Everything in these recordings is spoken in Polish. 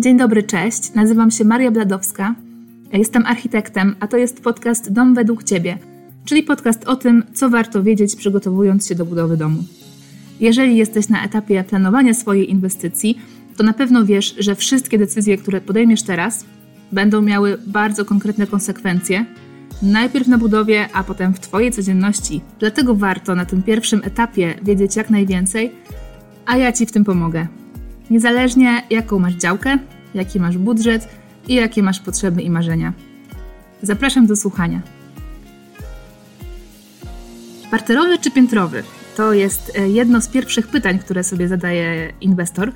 Dzień dobry, cześć. Nazywam się Maria Bladowska. Jestem architektem, a to jest podcast Dom według Ciebie, czyli podcast o tym, co warto wiedzieć, przygotowując się do budowy domu. Jeżeli jesteś na etapie planowania swojej inwestycji, to na pewno wiesz, że wszystkie decyzje, które podejmiesz teraz, będą miały bardzo konkretne konsekwencje. Najpierw na budowie, a potem w Twojej codzienności. Dlatego warto na tym pierwszym etapie wiedzieć jak najwięcej, a ja Ci w tym pomogę. Niezależnie jaką masz działkę, jaki masz budżet i jakie masz potrzeby i marzenia. Zapraszam do słuchania. Parterowy czy piętrowy? To jest e, jedno z pierwszych pytań, które sobie zadaje inwestor.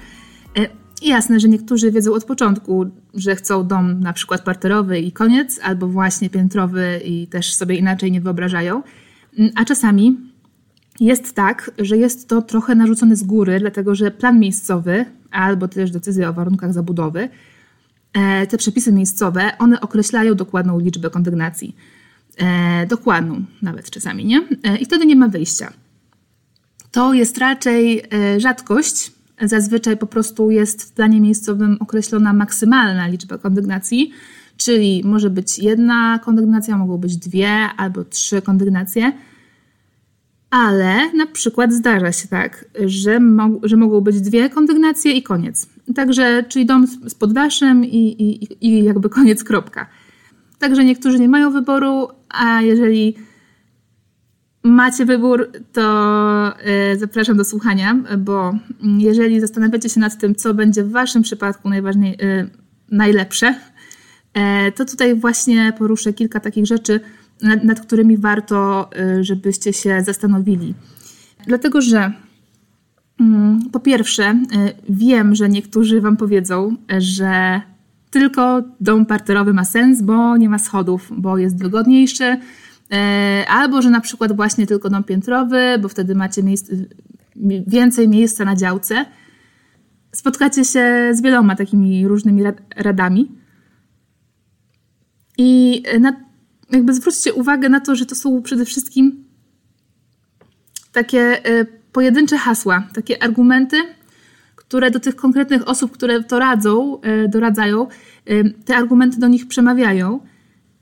E, jasne, że niektórzy wiedzą od początku, że chcą dom na przykład parterowy i koniec, albo właśnie piętrowy i też sobie inaczej nie wyobrażają. Mm, a czasami jest tak, że jest to trochę narzucone z góry, dlatego że plan miejscowy albo też decyzja o warunkach zabudowy, e, te przepisy miejscowe, one określają dokładną liczbę kondygnacji. E, dokładną nawet czasami, nie? E, I wtedy nie ma wyjścia. To jest raczej rzadkość. Zazwyczaj po prostu jest w planie miejscowym określona maksymalna liczba kondygnacji, czyli może być jedna kondygnacja, mogą być dwie albo trzy kondygnacje ale na przykład zdarza się tak, że, mo że mogą być dwie kondygnacje i koniec. Także, czyli dom z poddaszem i, i, i jakby koniec, kropka. Także niektórzy nie mają wyboru, a jeżeli macie wybór, to y, zapraszam do słuchania, bo jeżeli zastanawiacie się nad tym, co będzie w Waszym przypadku najważniej, y, najlepsze, y, to tutaj właśnie poruszę kilka takich rzeczy, nad, nad którymi warto, y, żebyście się zastanowili. Dlatego, że mm, po pierwsze, y, wiem, że niektórzy Wam powiedzą, że tylko dom parterowy ma sens, bo nie ma schodów, bo jest wygodniejszy, y, albo że na przykład właśnie tylko dom piętrowy, bo wtedy macie więcej miejsca na działce. Spotkacie się z wieloma takimi różnymi radami. I na jakby zwróćcie uwagę na to, że to są przede wszystkim takie e, pojedyncze hasła, takie argumenty, które do tych konkretnych osób, które to radzą, e, doradzają, e, te argumenty do nich przemawiają,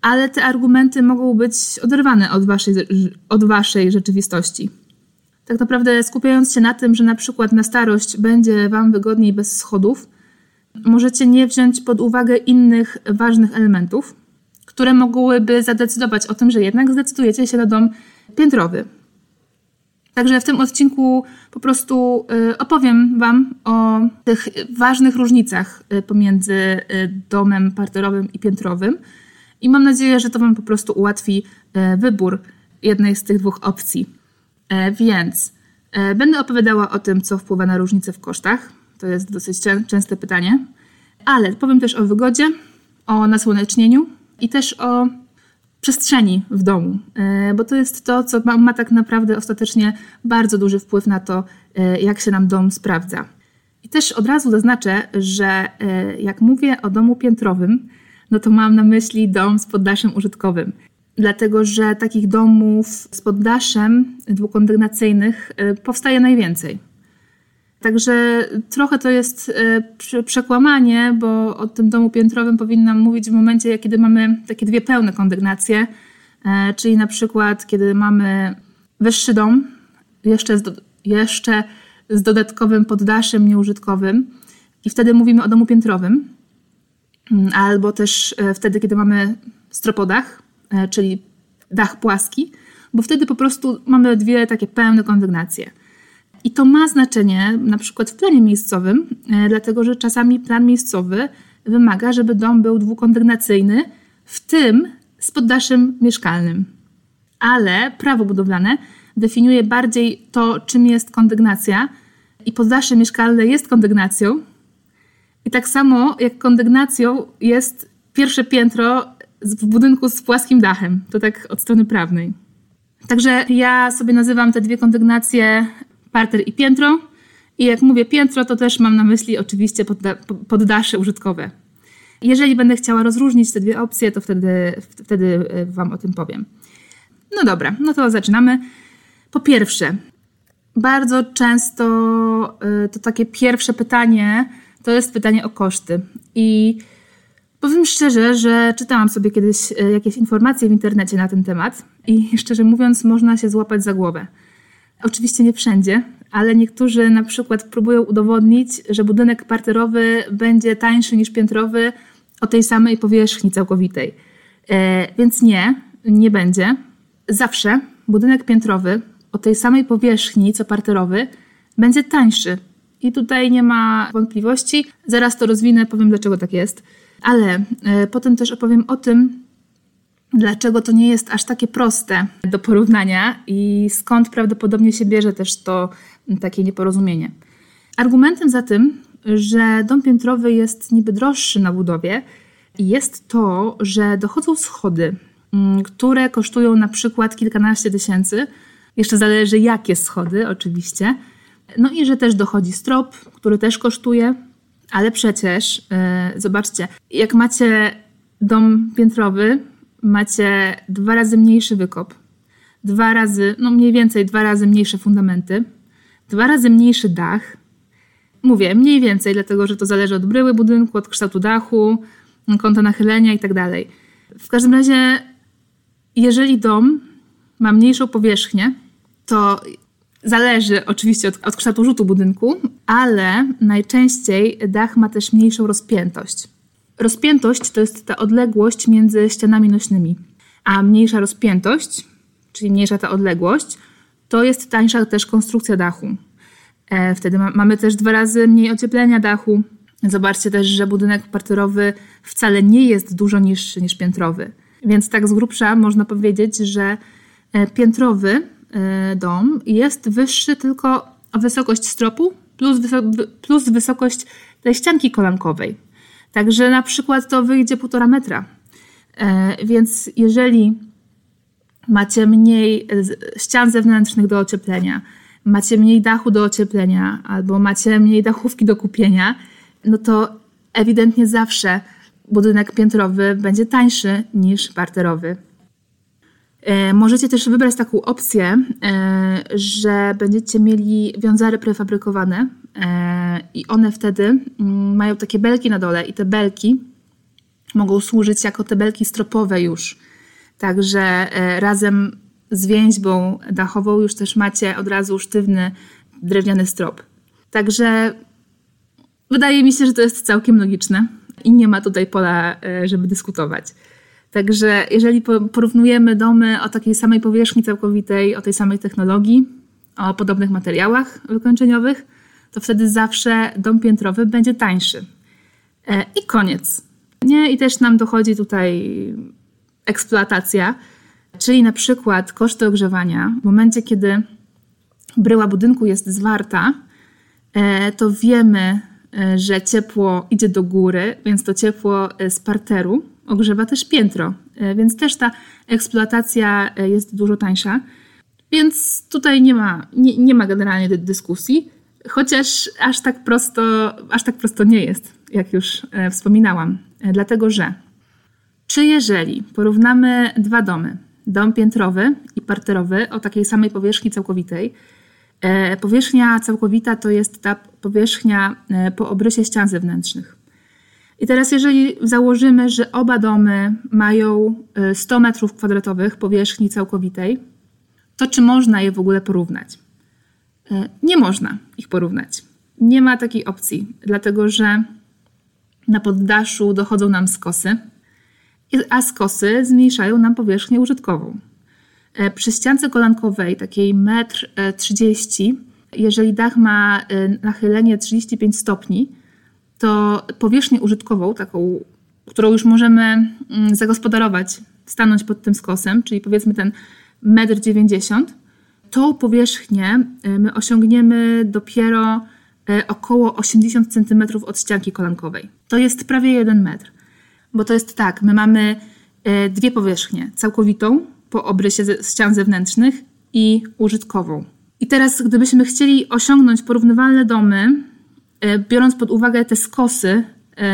ale te argumenty mogą być oderwane od waszej, od waszej rzeczywistości. Tak naprawdę skupiając się na tym, że na przykład na starość będzie wam wygodniej bez schodów, możecie nie wziąć pod uwagę innych ważnych elementów, które mogłyby zadecydować o tym, że jednak zdecydujecie się na dom piętrowy. Także w tym odcinku po prostu y, opowiem Wam o tych ważnych różnicach y, pomiędzy y, domem parterowym i piętrowym i mam nadzieję, że to Wam po prostu ułatwi wybór jednej z tych dwóch opcji. E, więc e, będę opowiadała o tym, co wpływa na różnice w kosztach. To jest dosyć częste pytanie, ale powiem też o wygodzie, o nasłonecznieniu, i też o przestrzeni w domu, e, bo to jest to, co ma, ma, tak naprawdę ostatecznie bardzo duży wpływ na to, e, jak się nam dom sprawdza. I też od razu zaznaczę, że e, jak mówię o domu piętrowym, no to mam na myśli dom z poddaszem użytkowym. Dlatego, że takich domów z poddaszem dwukondygnacyjnych powstaje najwięcej. Także trochę to jest e, przekłamanie, bo o tym domu piętrowym powinnam mówić w momencie, kiedy mamy takie dwie pełne kondygnacje, e, czyli na przykład kiedy mamy wyższy dom, jeszcze z, jeszcze z dodatkowym poddaszem nieużytkowym i wtedy mówimy o domu piętrowym, mm, albo też e, wtedy, kiedy mamy stropodach, czyli dach płaski, bo wtedy po prostu mamy dwie takie pełne kondygnacje. I to ma znaczenie na przykład w planie miejscowym, e, dlatego że czasami plan miejscowy wymaga, żeby dom był dwukondygnacyjny, w tym z poddaszem mieszkalnym. Ale prawo budowlane definiuje bardziej to, czym jest kondygnacja, i poddasze mieszkalne jest kondygnacją. I tak samo jak kondygnacją jest pierwsze piętro w budynku z płaskim dachem. To tak od strony prawnej. Także ja sobie nazywam te dwie kondygnacje parter i piętro. I jak mówię piętro, to też mam na myśli oczywiście podda poddasze użytkowe. Jeżeli będę chciała rozróżnić te dwie opcje, to wtedy, wtedy e, Wam o tym powiem. No dobra, no to zaczynamy. Po pierwsze, bardzo często e, to takie pierwsze pytanie to jest pytanie o koszty. I powiem szczerze, że czytałam sobie kiedyś e, jakieś informacje w internecie na ten temat i szczerze mówiąc, można się złapać za głowę. Oczywiście nie wszędzie, ale niektórzy na przykład próbują udowodnić, że budynek parterowy będzie tańszy niż piętrowy o tej samej powierzchni całkowitej. E, więc nie, nie będzie. Zawsze budynek piętrowy o tej samej powierzchni co parterowy będzie tańszy. I tutaj nie ma wątpliwości. Zaraz to rozwinę, powiem dlaczego tak jest. Ale e, potem też opowiem o tym, dlaczego to nie jest aż takie proste do porównania i skąd prawdopodobnie się bierze też to takie nieporozumienie. Argumentem za tym, że dom piętrowy jest niby droższy na budowie, jest to, że dochodzą schody, mm, które kosztują na przykład kilkanaście tysięcy. Jeszcze zależy, jakie schody, oczywiście. No i że też dochodzi strop, który też kosztuje, ale przecież, yy, zobaczcie, jak macie dom piętrowy, macie dwa razy mniejszy wykop, dwa razy, no mniej więcej dwa razy mniejsze fundamenty, dwa razy mniejszy dach. Mówię mniej więcej, dlatego że to zależy od bryły budynku, od kształtu dachu, kąta nachylenia i tak dalej. W każdym razie, jeżeli dom ma mniejszą powierzchnię, to zależy oczywiście od, od kształtu rzutu budynku, ale najczęściej dach ma też mniejszą rozpiętość. Rozpiętość to jest ta odległość między ścianami nośnymi, a mniejsza rozpiętość, czyli mniejsza ta odległość, to jest tańsza też konstrukcja dachu. E, wtedy ma, mamy też dwa razy mniej ocieplenia dachu. Zobaczcie też, że budynek parterowy wcale nie jest dużo niższy niż piętrowy. Więc tak z grubsza można powiedzieć, że e, piętrowy e, dom jest wyższy tylko o wysokość stropu plus, plus wysokość tej ścianki kolankowej. Także na przykład to wyjdzie półtora metra. Więc jeżeli macie mniej ścian zewnętrznych do ocieplenia, macie mniej dachu do ocieplenia albo macie mniej dachówki do kupienia, no to ewidentnie zawsze budynek piętrowy będzie tańszy niż parterowy. E, możecie też wybrać taką opcję, e, że będziecie mieli wiązary prefabrykowane e, i one wtedy mm, mają takie belki na dole i te belki mogą służyć jako te belki stropowe już. Także razem z więźbą dachową już też macie od razu sztywny drewniany strop. Także wydaje mi się, że to jest całkiem logiczne i nie ma tutaj pola, e, żeby dyskutować. Także jeżeli porównujemy domy o takiej samej powierzchni całkowitej, o tej samej technologii, o podobnych materiałach wykończeniowych, to wtedy zawsze dom piętrowy będzie tańszy. E, I koniec. Nie? I też nam dochodzi tutaj eksploatacja Czyli na przykład koszty ogrzewania, w momencie kiedy bryła budynku jest zwarta, e, to wiemy, e, że ciepło idzie do góry, więc to ciepło z parteru ogrzewa też piętro, więc też ta eksploatacja jest dużo tańsza. Więc tutaj nie ma, nie, nie ma generalnie dyskusji, chociaż aż tak, prosto, aż tak prosto nie jest, jak już wspominałam. Dlatego, że czy jeżeli porównamy dwa domy, dom piętrowy i parterowy o takiej samej powierzchni całkowitej. E, powierzchnia całkowita to jest ta powierzchnia e, po obrysie ścian zewnętrznych. I teraz, jeżeli założymy, że oba domy mają 100 e, metrów kwadratowych powierzchni całkowitej, to czy można je w ogóle porównać? Nie można ich porównać. Nie ma takiej opcji, dlatego że na poddaszu dochodzą nam skosy, a skosy zmniejszają nam powierzchnię użytkową. E, przy ściance kolankowej, takiej 1,30 m, jeżeli dach ma e, nachylenie 35 stopni, to powierzchnię użytkową, taką, którą już możemy mm, zagospodarować, stanąć pod tym skosem, czyli powiedzmy ten 1,90 m, tą powierzchnię e, my osiągniemy dopiero około 80 cm od ścianki kolankowej. To jest prawie 1 metr. Bo to jest tak, my mamy e, dwie powierzchnie. Całkowitą po obrysie ścian zewnętrznych i użytkową. I teraz, gdybyśmy chcieli osiągnąć porównywalne domy, biorąc pod uwagę te skosy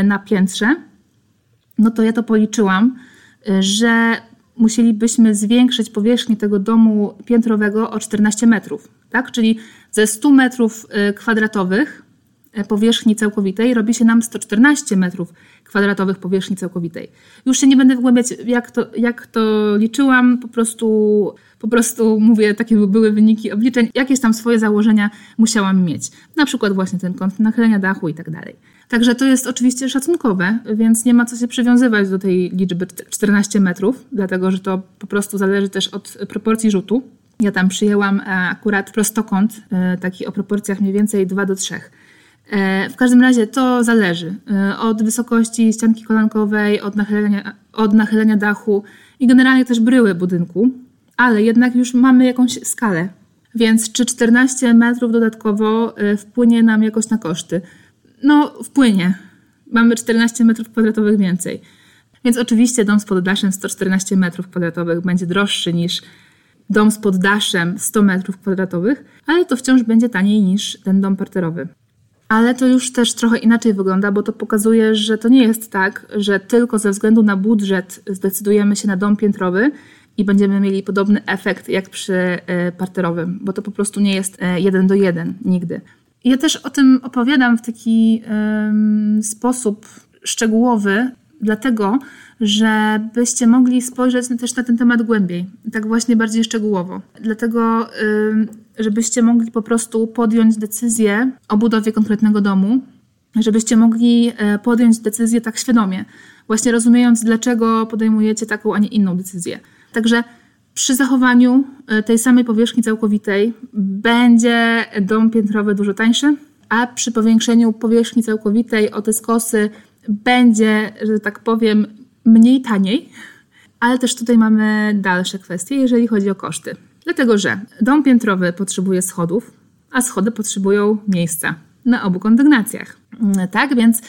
na piętrze, no to ja to policzyłam, że musielibyśmy zwiększyć powierzchnię tego domu piętrowego o 14 metrów. Tak? Czyli ze 100 metrów kwadratowych powierzchni całkowitej robi się nam 114 metrów kwadratowych powierzchni całkowitej. Już się nie będę wgłębiać, jak to, jak to liczyłam, po prostu, po prostu mówię, takie były wyniki obliczeń, jakieś tam swoje założenia musiałam mieć. Na przykład właśnie ten kąt nachylenia dachu i tak dalej. Także to jest oczywiście szacunkowe, więc nie ma co się przywiązywać do tej liczby 14 metrów, dlatego że to po prostu zależy też od proporcji rzutu. Ja tam przyjęłam e, akurat prostokąt, e, taki o proporcjach mniej więcej 2 do 3. E, w każdym razie to zależy od wysokości ścianki kolankowej, od nachylenia, od nachylenia dachu i generalnie też bryły budynku, ale jednak już mamy jakąś skalę. Więc czy 14 metrów dodatkowo wpłynie nam jakoś na koszty? No, wpłynie. Mamy 14 metrów kwadratowych więcej. Więc oczywiście dom z poddaszem 114 metrów kwadratowych będzie droższy niż dom z poddaszem 100 metrów kwadratowych, ale to wciąż będzie taniej niż ten dom parterowy. Ale to już też trochę inaczej wygląda, bo to pokazuje, że to nie jest tak, że tylko ze względu na budżet zdecydujemy się na dom piętrowy i będziemy mieli podobny efekt jak przy e, parterowym, bo to po prostu nie jest e, jeden do jeden nigdy. Ja też o tym opowiadam w taki um, sposób szczegółowy, dlatego, żebyście mogli spojrzeć też na ten temat głębiej, tak właśnie bardziej szczegółowo. Dlatego, żebyście mogli po prostu podjąć decyzję o budowie konkretnego domu, żebyście mogli e, podjąć decyzję tak świadomie, właśnie rozumiejąc, dlaczego podejmujecie taką, a nie inną decyzję. Także przy zachowaniu e, tej samej powierzchni całkowitej będzie dom piętrowy dużo tańszy, a przy powiększeniu powierzchni całkowitej o te skosy będzie, że tak powiem, mniej taniej, ale też tutaj mamy dalsze kwestie, jeżeli chodzi o koszty. Dlatego, że dom piętrowy potrzebuje schodów, a schody potrzebują miejsca na obu kondygnacjach. Mm, tak więc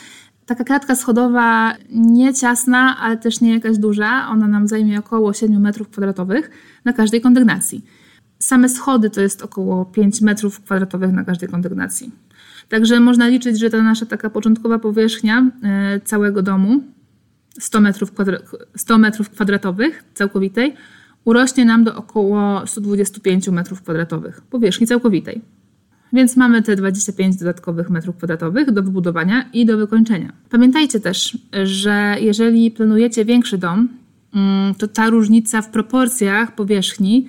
taka klatka schodowa nie ciasna, ale też nie jakaś duża. Ona nam zajmie około 7 metrów kwadratowych na każdej kondygnacji. Same schody to jest około 5 metrów kwadratowych na każdej kondygnacji. Także można liczyć, że ta nasza taka początkowa powierzchnia e, całego domu 100 metrów, kwadra 100 metrów kwadratowych całkowitej urośnie nam do około 125 metrów kwadratowych powierzchni całkowitej. Więc mamy te 25 dodatkowych metrów kwadratowych do wybudowania i do wykończenia. Pamiętajcie też, że jeżeli planujecie większy dom, mm, to ta różnica w proporcjach powierzchni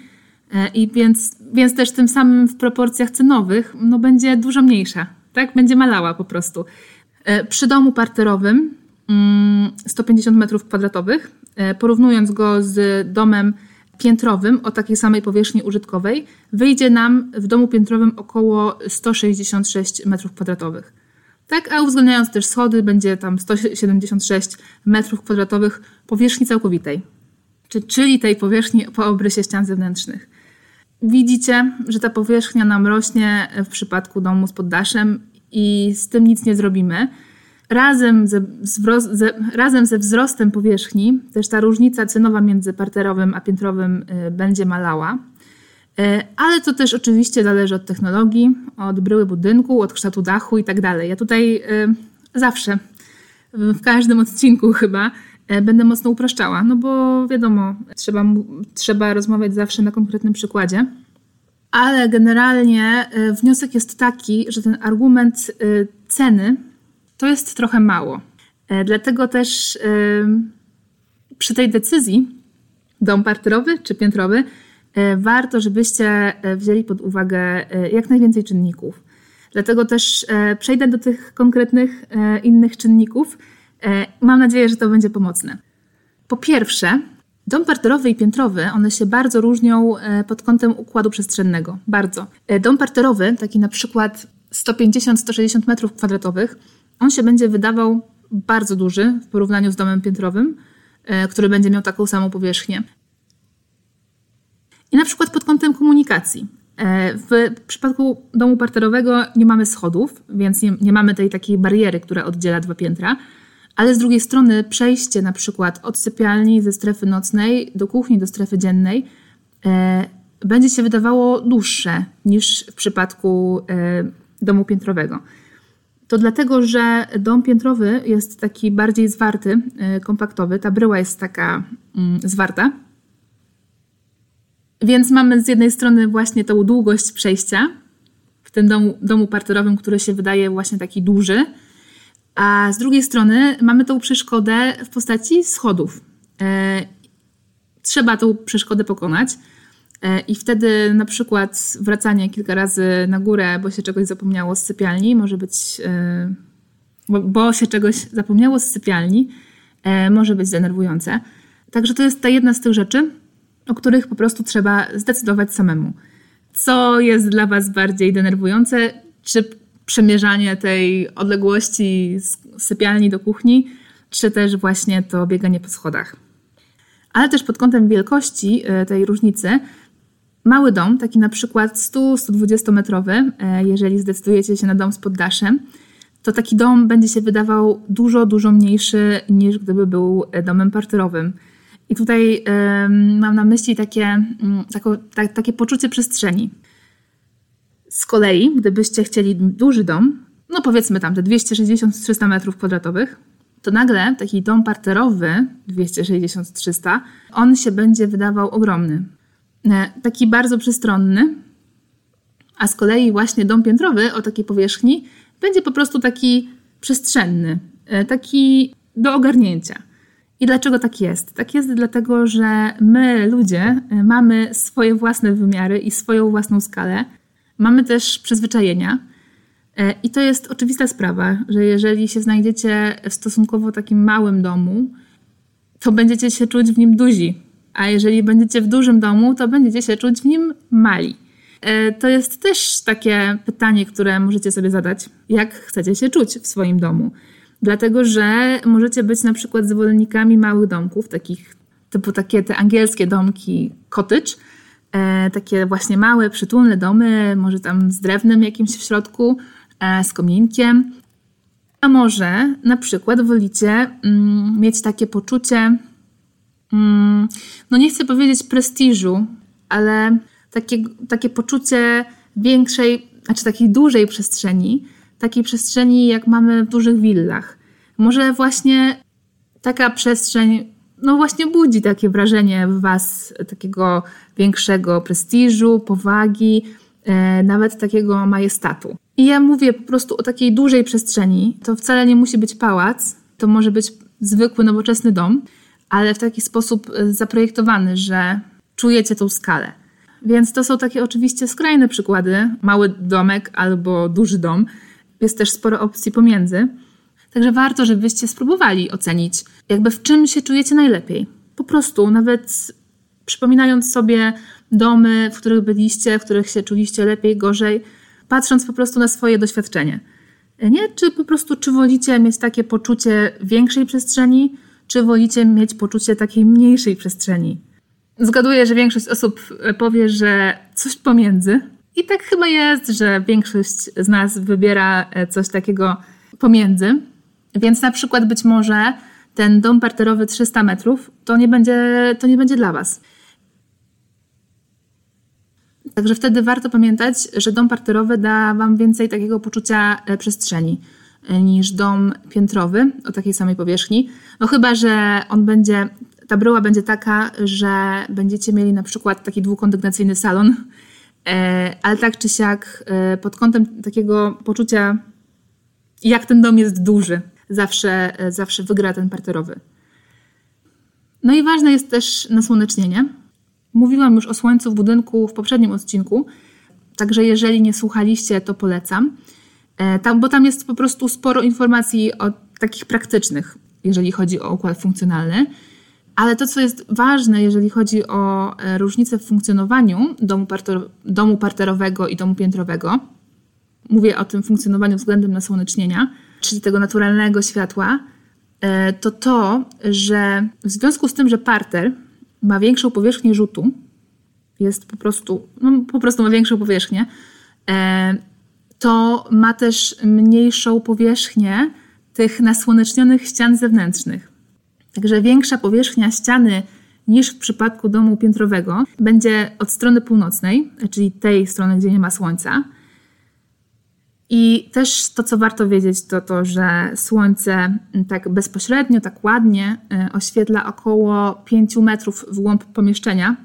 e, i więc, więc też tym samym w proporcjach cenowych no będzie dużo mniejsza, tak? Będzie malała po prostu. E, przy domu parterowym 150 mm, metrów kwadratowych, e, porównując go z domem piętrowym o takiej samej powierzchni użytkowej, wyjdzie nam w domu piętrowym około 166 metrów kwadratowych. Tak, a uwzględniając też schody, będzie tam 176 metrów kwadratowych powierzchni całkowitej, czyli tej powierzchni po obrysie ścian zewnętrznych. Widzicie, że ta powierzchnia nam rośnie w przypadku domu z poddaszem i z tym nic nie zrobimy. Razem ze, ze, razem ze wzrostem powierzchni też ta różnica cenowa między parterowym a piętrowym y, będzie malała. Y, ale to też oczywiście zależy od technologii, od bryły budynku, od kształtu dachu i tak dalej. Ja tutaj y, zawsze, w każdym odcinku chyba, będę mocno upraszczała, no bo wiadomo, trzeba, trzeba rozmawiać zawsze na konkretnym przykładzie. Ale generalnie wniosek jest taki, że ten argument ceny to jest trochę mało. E, dlatego też e, przy tej decyzji, dom parterowy czy piętrowy, e, warto, żebyście wzięli pod uwagę jak najwięcej czynników. Dlatego też przejdę do tych konkretnych innych czynników. Mam nadzieję, że to będzie pomocne. Po pierwsze, dom parterowy i piętrowy, one się bardzo różnią pod kątem układu przestrzennego. Bardzo. Dom parterowy, taki na przykład 150-160 metrów kwadratowych, on się będzie wydawał bardzo duży w porównaniu z domem piętrowym, e, który będzie miał taką samą powierzchnię. I na przykład pod kątem komunikacji. E, w przypadku domu parterowego nie mamy schodów, więc nie, nie, mamy tej takiej bariery, która oddziela dwa piętra, ale z drugiej strony przejście na przykład od sypialni ze strefy nocnej do kuchni, do strefy dziennej e, będzie się wydawało dłuższe niż w przypadku e, domu piętrowego to dlatego, że dom piętrowy jest taki bardziej zwarty, y, kompaktowy. Ta bryła jest taka mm, zwarta. Więc mamy z jednej strony właśnie tą długość przejścia, w tym domu, domu parterowym, który się wydaje właśnie taki duży. A z drugiej strony mamy tą przeszkodę w postaci schodów. E, trzeba tą przeszkodę pokonać. E, I wtedy na przykład wracanie kilka razy na górę, bo się czegoś zapomniało z sypialni, może być, e, bo, się czegoś zapomniało z sypialni, może być denerwujące. Także to jest ta jedna z tych rzeczy, o których po prostu trzeba zdecydować samemu. Co jest dla Was bardziej denerwujące? Czy przemierzanie tej odległości z sypialni do kuchni, czy też właśnie to bieganie po schodach? Ale też pod kątem wielkości e, tej różnicy, mały dom, taki na przykład 100-120 metrowy, e, jeżeli zdecydujecie się na dom z poddaszem, to taki dom będzie się wydawał dużo, dużo mniejszy niż gdyby był e, domem parterowym. I tutaj mam na myśli takie, mm, tako, ta, takie poczucie przestrzeni. Z kolei, gdybyście chcieli duży dom, no powiedzmy tam te 260-300 metrów kwadratowych, to nagle taki dom parterowy 260-300, on się będzie wydawał ogromny. E, taki bardzo przestronny, a z kolei właśnie dom piętrowy o takiej powierzchni będzie po prostu taki przestrzenny, e, taki do ogarnięcia. I dlaczego tak jest? Tak jest dlatego, że my, ludzie, y, mamy swoje własne wymiary i swoją własną skalę. Mamy też przyzwyczajenia. I to jest oczywista sprawa, że jeżeli się znajdziecie w stosunkowo takim małym domu, to będziecie się czuć w nim duzi. A jeżeli będziecie w dużym domu, to będziecie się czuć w nim mali. Y, to jest też takie pytanie, które możecie sobie zadać, jak chcecie się czuć w swoim domu. Dlatego, że możecie być na przykład zwolennikami małych domków, takich typu takie te angielskie domki cottage, e, takie właśnie małe, przytulne domy, może tam z drewnem jakimś w środku, e, z kominkiem. A może na przykład wolicie mm, mieć takie poczucie, no nie chcę powiedzieć prestiżu, ale takie, takie poczucie większej, znaczy takiej dużej przestrzeni, takiej przestrzeni, jak mamy w dużych willach. Może właśnie taka przestrzeń, no właśnie budzi takie wrażenie w Was takiego większego prestiżu, powagi, e, nawet takiego majestatu. I ja mówię po prostu o takiej dużej przestrzeni. To wcale nie musi być pałac, to może być zwykły, nowoczesny dom, ale w taki sposób e, zaprojektowany, że czujecie tą skalę. Więc to są takie oczywiście skrajne przykłady. Mały domek albo duży dom jest też sporo opcji pomiędzy. Także warto, żebyście spróbowali ocenić, jakby w czym się czujecie najlepiej. Po prostu, nawet przypominając sobie domy, w których byliście, w których się czuliście lepiej, gorzej, patrząc po prostu na swoje doświadczenie. Nie? Czy po prostu, czy wolicie mieć takie poczucie większej przestrzeni, czy wolicie mieć poczucie takiej mniejszej przestrzeni? Zgaduję, że większość osób powie, że coś pomiędzy, i tak chyba jest, że większość z nas wybiera e, coś takiego pomiędzy. Więc na przykład być może ten dom parterowy 300 metrów to nie będzie, to nie będzie dla Was. Także wtedy warto pamiętać, że dom parterowy da Wam więcej takiego poczucia e, przestrzeni e, niż dom piętrowy o takiej samej powierzchni. No chyba, że on będzie, ta bryła będzie taka, że będziecie mieli na przykład taki dwukondygnacyjny salon, E, ale tak czy siak, e, pod kątem takiego poczucia, jak ten dom jest duży, zawsze, e, zawsze wygra ten parterowy. No i ważne jest też nasłonecznienie. Mówiłam już o słońcu w budynku w poprzednim odcinku, także jeżeli nie słuchaliście, to polecam, tam, bo tam jest po prostu sporo informacji o takich praktycznych, jeżeli chodzi o układ funkcjonalny. Ale to, co jest ważne, jeżeli chodzi o e, różnicę w funkcjonowaniu domu, parter, domu parterowego i domu piętrowego, mówię o tym funkcjonowaniu względem nasłonecznienia, czyli tego naturalnego światła, e, to to, że w związku z tym, że parter ma większą powierzchnię rzutu, jest po prostu, no po prostu ma większą powierzchnię, e, to ma też mniejszą powierzchnię tych nasłonecznionych ścian zewnętrznych. Także większa powierzchnia ściany niż w przypadku domu piętrowego będzie od strony północnej, czyli tej strony, gdzie nie ma słońca. I też to, co warto wiedzieć, to to, że słońce tak bezpośrednio, tak ładnie y, oświetla około 5 metrów w głąb pomieszczenia,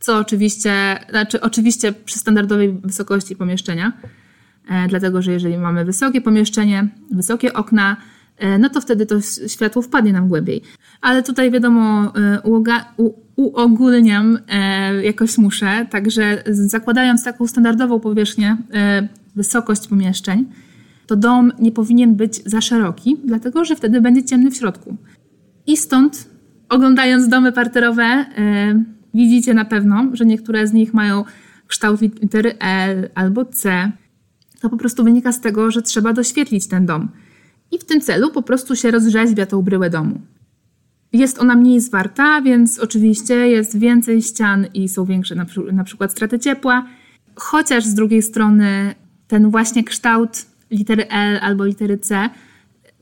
co oczywiście, znaczy oczywiście przy standardowej wysokości pomieszczenia. Dlatego że jeżeli mamy wysokie pomieszczenie, wysokie okna, no to wtedy to światło wpadnie nam głębiej. Ale tutaj wiadomo, uogólniam jakoś muszę, także zakładając taką standardową powierzchnię, wysokość pomieszczeń, to dom nie powinien być za szeroki, dlatego że wtedy będzie ciemny w środku. I stąd, oglądając domy parterowe, widzicie na pewno, że niektóre z nich mają kształt litery L albo C. To po prostu wynika z tego, że trzeba doświetlić ten dom. I w tym celu po prostu się rozrzeźbia tą bryłę domu. Jest ona mniej zwarta, więc oczywiście jest więcej ścian i są większe na, na przykład straty ciepła, chociaż z drugiej strony ten właśnie kształt litery L albo litery C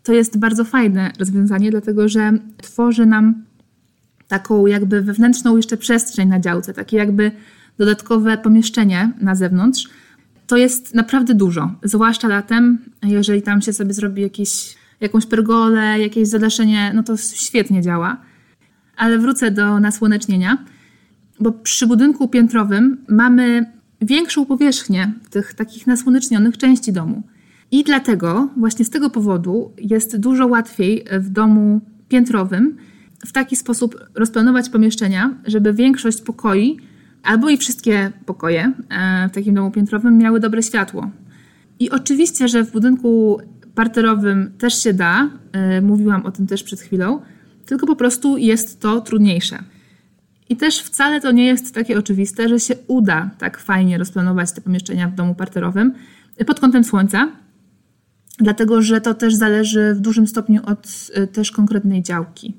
to jest bardzo fajne rozwiązanie, dlatego że tworzy nam taką jakby wewnętrzną jeszcze przestrzeń na działce, takie jakby dodatkowe pomieszczenie na zewnątrz. To jest naprawdę dużo, zwłaszcza latem, jeżeli tam się sobie zrobi jakieś, jakąś pergolę, jakieś zadaszenie, no to świetnie działa. Ale wrócę do nasłonecznienia, bo przy budynku piętrowym mamy większą powierzchnię tych takich nasłonecznionych części domu. I dlatego, właśnie z tego powodu, jest dużo łatwiej w domu piętrowym w taki sposób rozplanować pomieszczenia, żeby większość pokoi, albo i wszystkie pokoje e, w takim domu piętrowym miały dobre światło. I oczywiście, że w budynku parterowym też się da, e, mówiłam o tym też przed chwilą, tylko po prostu jest to trudniejsze. I też wcale to nie jest takie oczywiste, że się uda tak fajnie rozplanować te pomieszczenia w domu parterowym pod kątem słońca, dlatego że to też zależy w dużym stopniu od e, też konkretnej działki.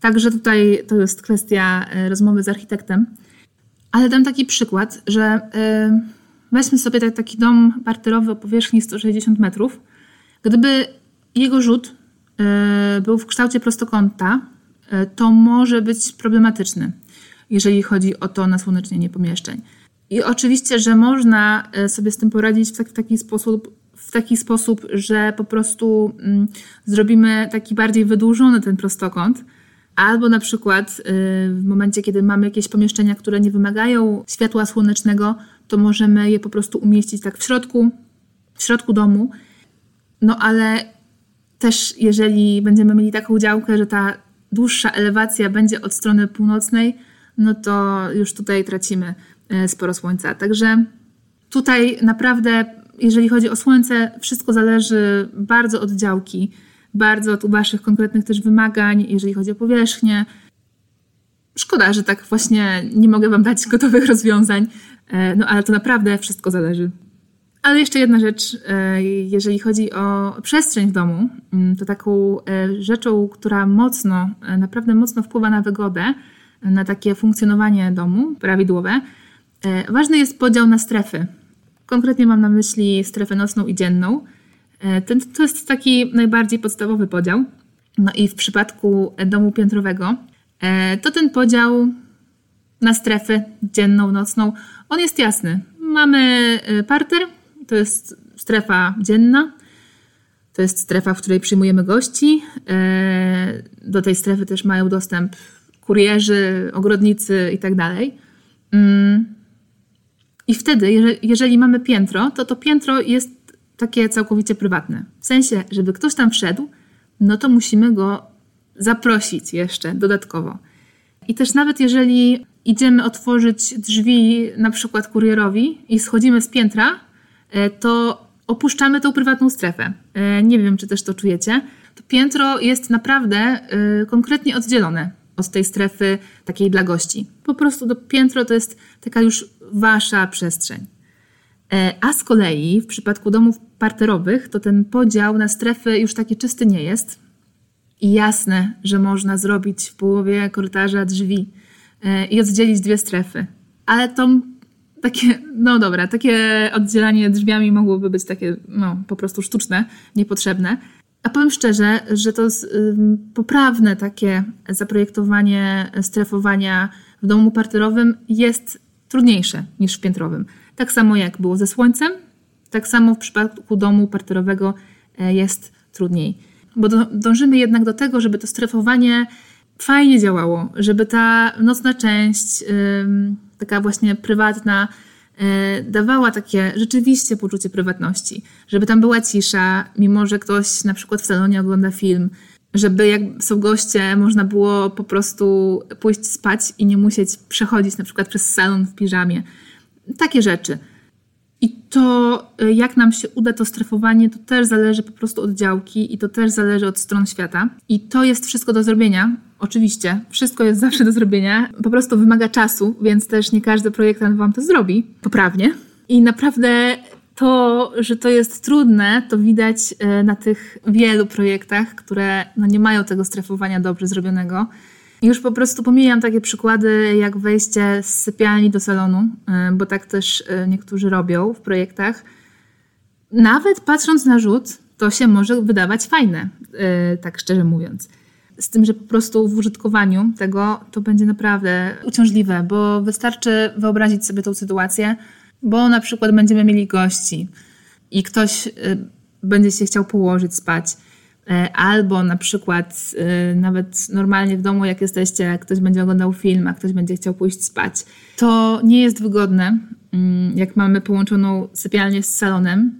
Także tutaj to jest kwestia rozmowy z architektem. Ale dam taki przykład, że e, weźmy sobie taki dom parterowy o powierzchni 160 metrów. Gdyby jego rzut był w kształcie prostokąta, to może być problematyczny jeżeli chodzi o to nasłonecznienie pomieszczeń. I oczywiście, że można e, sobie z tym poradzić w taki, w taki sposób, w taki sposób, że po prostu mm, zrobimy taki bardziej wydłużony ten prostokąt, albo na przykład y, w momencie, kiedy mamy jakieś pomieszczenia, które nie wymagają światła słonecznego, to możemy je po prostu umieścić tak w środku, w środku domu. No ale też jeżeli będziemy mieli taką działkę, że ta dłuższa elewacja będzie od strony północnej, no to już tutaj tracimy e, sporo słońca. Także tutaj naprawdę, jeżeli chodzi o słońce, wszystko zależy bardzo od działki, bardzo od Waszych konkretnych też wymagań, jeżeli chodzi o powierzchnię. Szkoda, że tak właśnie nie mogę Wam dać gotowych rozwiązań, e, no ale to naprawdę wszystko zależy. Ale jeszcze jedna rzecz, e, jeżeli chodzi o przestrzeń w domu, mm, to taką rzeczą, która mocno, naprawdę mocno wpływa na wygodę, na takie funkcjonowanie domu prawidłowe, e, ważny jest podział na strefy. Konkretnie mam na myśli strefę nocną i dzienną. E, ten, to jest taki najbardziej podstawowy podział. No i w przypadku domu piętrowego, e, to ten podział na strefy dzienną, nocną, on jest jasny. Mamy parter, to jest strefa dzienna, to jest strefa, w której przyjmujemy gości. Do tej strefy też mają dostęp kurierzy, ogrodnicy i tak. Mm. I wtedy, jeżeli mamy piętro, to to piętro jest takie całkowicie prywatne. W sensie, żeby ktoś tam wszedł, no to musimy go zaprosić jeszcze dodatkowo. I też nawet jeżeli idziemy otworzyć drzwi na przykład kurierowi i schodzimy z piętra, e, to opuszczamy tą prywatną strefę. E, nie wiem, czy też to czujecie. To piętro jest naprawdę e, konkretnie oddzielone od tej strefy takiej dla gości. Po prostu to piętro to jest taka już wasza przestrzeń. A z kolei w przypadku domów parterowych to ten podział na strefy już taki czysty nie jest. I jasne, że można zrobić w połowie korytarza drzwi e, i oddzielić dwie strefy. Ale to takie, no dobra, takie oddzielanie drzwiami mogłoby być takie, no, po prostu sztuczne, niepotrzebne. A powiem szczerze, że to poprawne takie zaprojektowanie strefowania w domu parterowym jest trudniejsze niż w piętrowym. Tak samo jak było ze słońcem, tak samo w przypadku domu parterowego e, jest trudniej. Bo dążymy jednak do tego, żeby to strefowanie fajnie działało, żeby ta nocna część, taka właśnie prywatna, dawała takie rzeczywiście poczucie prywatności, żeby tam była cisza, mimo że ktoś na przykład w salonie ogląda film, żeby jak są goście, można było po prostu pójść spać i nie musieć przechodzić na przykład przez salon w piżamie. Takie rzeczy. I to, y, jak nam się uda to strefowanie, to też zależy po prostu od działki i to też zależy od stron świata. I to jest wszystko do zrobienia. Oczywiście, wszystko jest zawsze do zrobienia. Po prostu wymaga czasu, więc też nie każdy projektant Wam to zrobi poprawnie. I naprawdę to, że to jest trudne, to widać y, na tych wielu projektach, które no nie mają tego strefowania dobrze zrobionego. Już po prostu pomijam takie przykłady jak wejście z sypialni do salonu, y, bo tak też y, niektórzy robią w projektach. Nawet patrząc na rzut, to się może wydawać fajne, y, tak szczerze mówiąc. Z tym, że po prostu w użytkowaniu tego to będzie naprawdę uciążliwe, bo wystarczy wyobrazić sobie tą sytuację, bo na przykład będziemy mieli gości i ktoś będzie się chciał położyć spać E, albo na przykład e, nawet normalnie w domu, jak jesteście, ktoś będzie oglądał film, a ktoś będzie chciał pójść spać. To nie jest wygodne, mm, jak mamy połączoną sypialnię z salonem,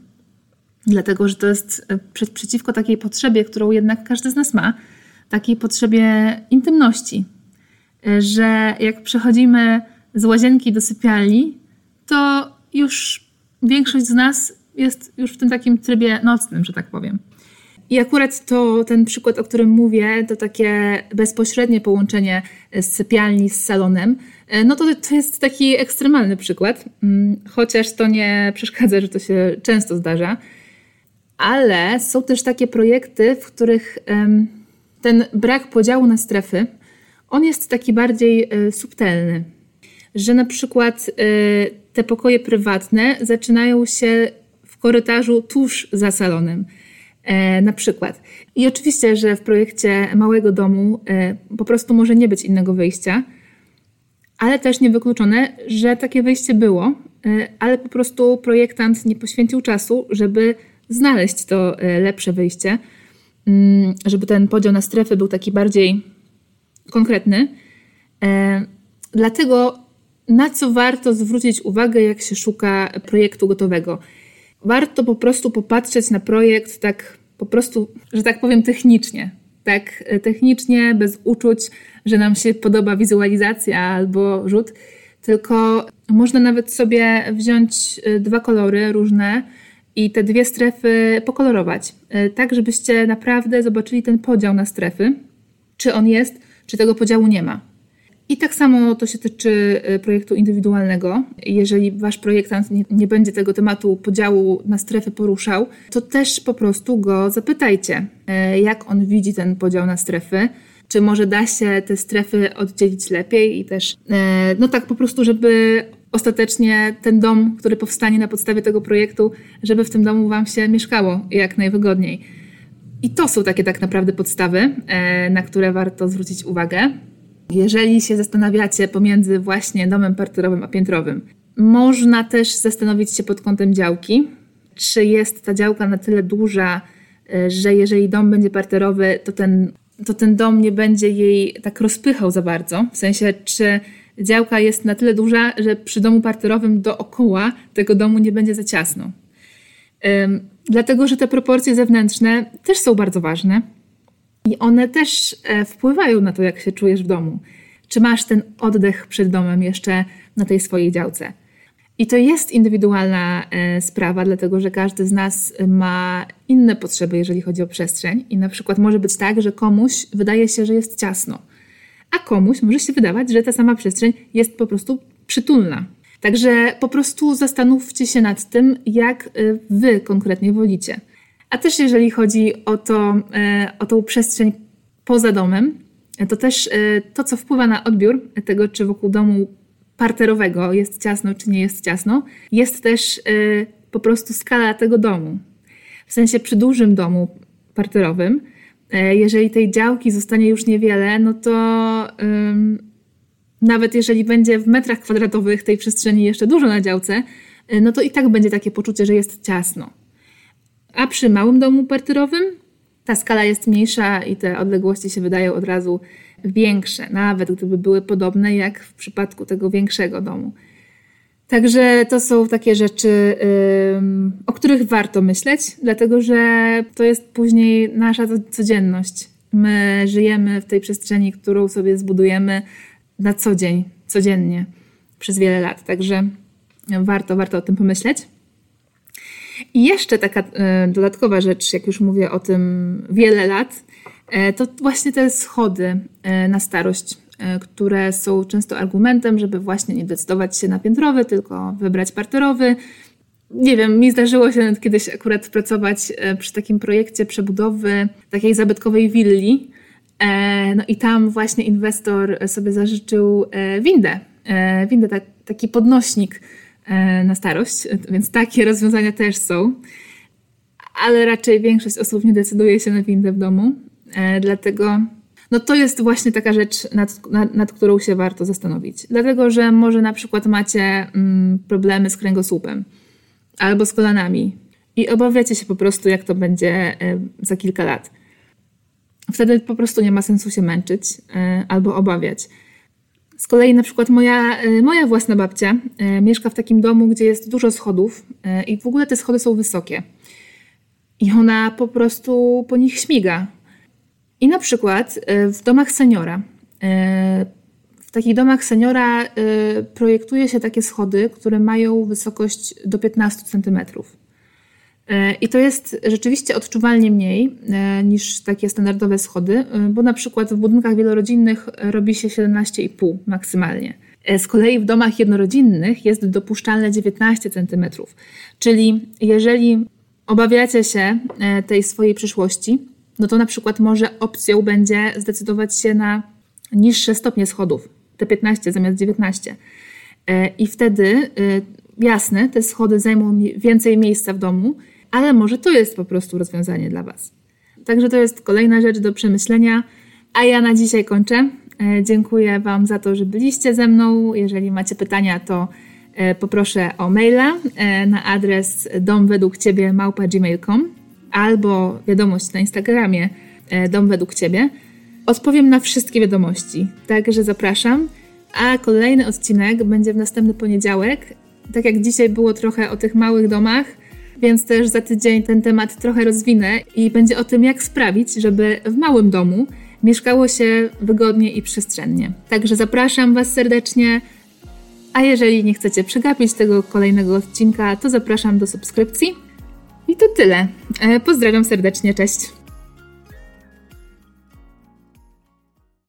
dlatego że to jest e, przeciwko takiej potrzebie, którą jednak każdy z nas ma, takiej potrzebie intymności. Że jak przechodzimy z łazienki do sypialni, to już większość z nas jest już w tym takim trybie nocnym, że tak powiem. I akurat to ten przykład, o którym mówię, to takie bezpośrednie połączenie z sypialni z salonem, e, no to, to jest taki ekstremalny przykład, mm, chociaż to nie przeszkadza, że to się często zdarza. Ale są też takie projekty, w których ten brak podziału na strefy, on jest taki bardziej e, subtelny. Że na przykład e, te pokoje prywatne zaczynają się w korytarzu tuż za salonem na przykład. I oczywiście, że w projekcie małego domu e, po prostu może nie być innego wyjścia, ale też niewykluczone, że takie wyjście było, e, ale po prostu projektant nie poświęcił czasu, żeby znaleźć to lepsze wyjście, mm, żeby ten podział na strefy był taki bardziej konkretny. Dlatego na co warto zwrócić uwagę, jak się szuka projektu gotowego? warto po prostu popatrzeć na projekt tak po prostu, że tak powiem, technicznie. Tak e, technicznie, bez uczuć, że nam się podoba wizualizacja albo rzut, tylko można nawet sobie wziąć e, dwa kolory różne i te dwie strefy pokolorować, e, tak żebyście naprawdę zobaczyli ten podział na strefy, czy on jest, czy tego podziału nie ma. I tak samo to się tyczy y, projektu indywidualnego. Jeżeli wasz projektant nie, nie, będzie tego tematu podziału na strefy poruszał, to też po prostu go zapytajcie, y, jak on widzi ten podział na strefy. Czy może da się te strefy oddzielić lepiej i też, y, no tak po prostu, żeby ostatecznie ten dom, który powstanie na podstawie tego projektu, żeby w tym domu Wam się mieszkało jak najwygodniej. I to są takie tak naprawdę podstawy, na które warto zwrócić uwagę. Jeżeli się zastanawiacie pomiędzy właśnie domem parterowym a piętrowym, można też zastanowić się pod kątem działki, czy jest ta działka na tyle duża, e, że jeżeli dom będzie parterowy, to ten, to ten dom nie będzie jej tak rozpychał za bardzo. W sensie, czy działka jest na tyle duża, że przy domu parterowym dookoła tego domu nie będzie za ciasno. Dlatego, że te proporcje zewnętrzne też są bardzo ważne. I one też e, wpływają na to, jak się czujesz w domu. Czy masz ten oddech przed domem jeszcze na tej swojej działce? I to jest indywidualna e, sprawa, dlatego że każdy z nas ma inne potrzeby, jeżeli chodzi o przestrzeń. I na przykład może być tak, że komuś wydaje się, że jest ciasno, a komuś może się wydawać, że ta sama przestrzeń jest po prostu przytulna. Także po prostu zastanówcie się nad tym, jak e, wy konkretnie wolicie. A też jeżeli chodzi o, to, e, o tą przestrzeń poza domem, to też e, to, co wpływa na odbiór tego, czy wokół domu parterowego jest ciasno, czy nie jest ciasno, jest też e, po prostu skala tego domu. W sensie przy dużym domu parterowym, jeżeli tej działki zostanie już niewiele, no to nawet jeżeli będzie w metrach kwadratowych tej przestrzeni jeszcze dużo na działce, no to i tak będzie takie poczucie, że jest ciasno. A przy małym domu parterowym ta skala jest mniejsza i te odległości się wydają od razu większe, nawet gdyby były podobne jak w przypadku tego większego domu. Także to są takie rzeczy, o których warto myśleć, dlatego że to jest później nasza codzienność. My żyjemy w tej przestrzeni, którą sobie zbudujemy na co dzień, codziennie, przez wiele lat. Także warto, warto o tym pomyśleć. I jeszcze taka e, dodatkowa rzecz, jak już mówię o tym wiele lat, e, to właśnie te schody e, na starość, które są często argumentem, żeby właśnie nie decydować się na piętrowy, tylko wybrać parterowy. Nie wiem, mi zdarzyło się kiedyś akurat pracować przy takim projekcie przebudowy takiej zabytkowej willi. No i tam właśnie inwestor sobie zażyczył windę, windę, taki podnośnik na starość, więc takie rozwiązania też są. Ale raczej większość osób nie decyduje się na windę w domu, e, dlatego no to jest właśnie taka rzecz, nad, nad, nad, którą się warto zastanowić. Dlatego, że może na przykład macie mm, problemy z kręgosłupem albo z kolanami i obawiacie się po prostu, jak to będzie e, za kilka lat. Wtedy po prostu nie ma sensu się męczyć albo obawiać. Z kolei na przykład moja, e, moja własna babcia e, mieszka w takim domu, gdzie jest dużo schodów e, i w ogóle te schody są wysokie. I ona po prostu po nich śmiga. I na przykład w domach seniora, w takich domach seniora projektuje się takie schody, które mają wysokość do 15 centymetrów. E, I to jest rzeczywiście odczuwalnie mniej e, niż takie standardowe schody, e, bo na przykład w budynkach wielorodzinnych robi się 17,5 maksymalnie. Z kolei w domach jednorodzinnych jest dopuszczalne 19 cm. Czyli jeżeli obawiacie się tej swojej przyszłości, no to na przykład może opcją będzie zdecydować się na niższe stopnie schodów, te 15 zamiast 19. I wtedy, jasne, te schody zajmą więcej miejsca w domu, ale może to jest po prostu rozwiązanie dla Was. Także to jest kolejna rzecz do przemyślenia. A ja na dzisiaj kończę. E, dziękuję Wam za to, że byliście ze mną. Jeżeli macie pytania, to e, poproszę o maila e, na adres domwedługciebie albo wiadomość na Instagramie dom według Ciebie. Odpowiem na wszystkie wiadomości, także zapraszam. A kolejny odcinek będzie w następny poniedziałek. Tak jak dzisiaj było trochę o tych małych domach, więc też za tydzień ten temat trochę rozwinę i będzie o tym, jak sprawić, żeby w małym domu mieszkało się wygodnie i przestrzennie. Także zapraszam Was serdecznie. A jeżeli nie chcecie przegapić tego kolejnego odcinka, to zapraszam do subskrypcji. I to tyle. E, pozdrawiam serdecznie, cześć.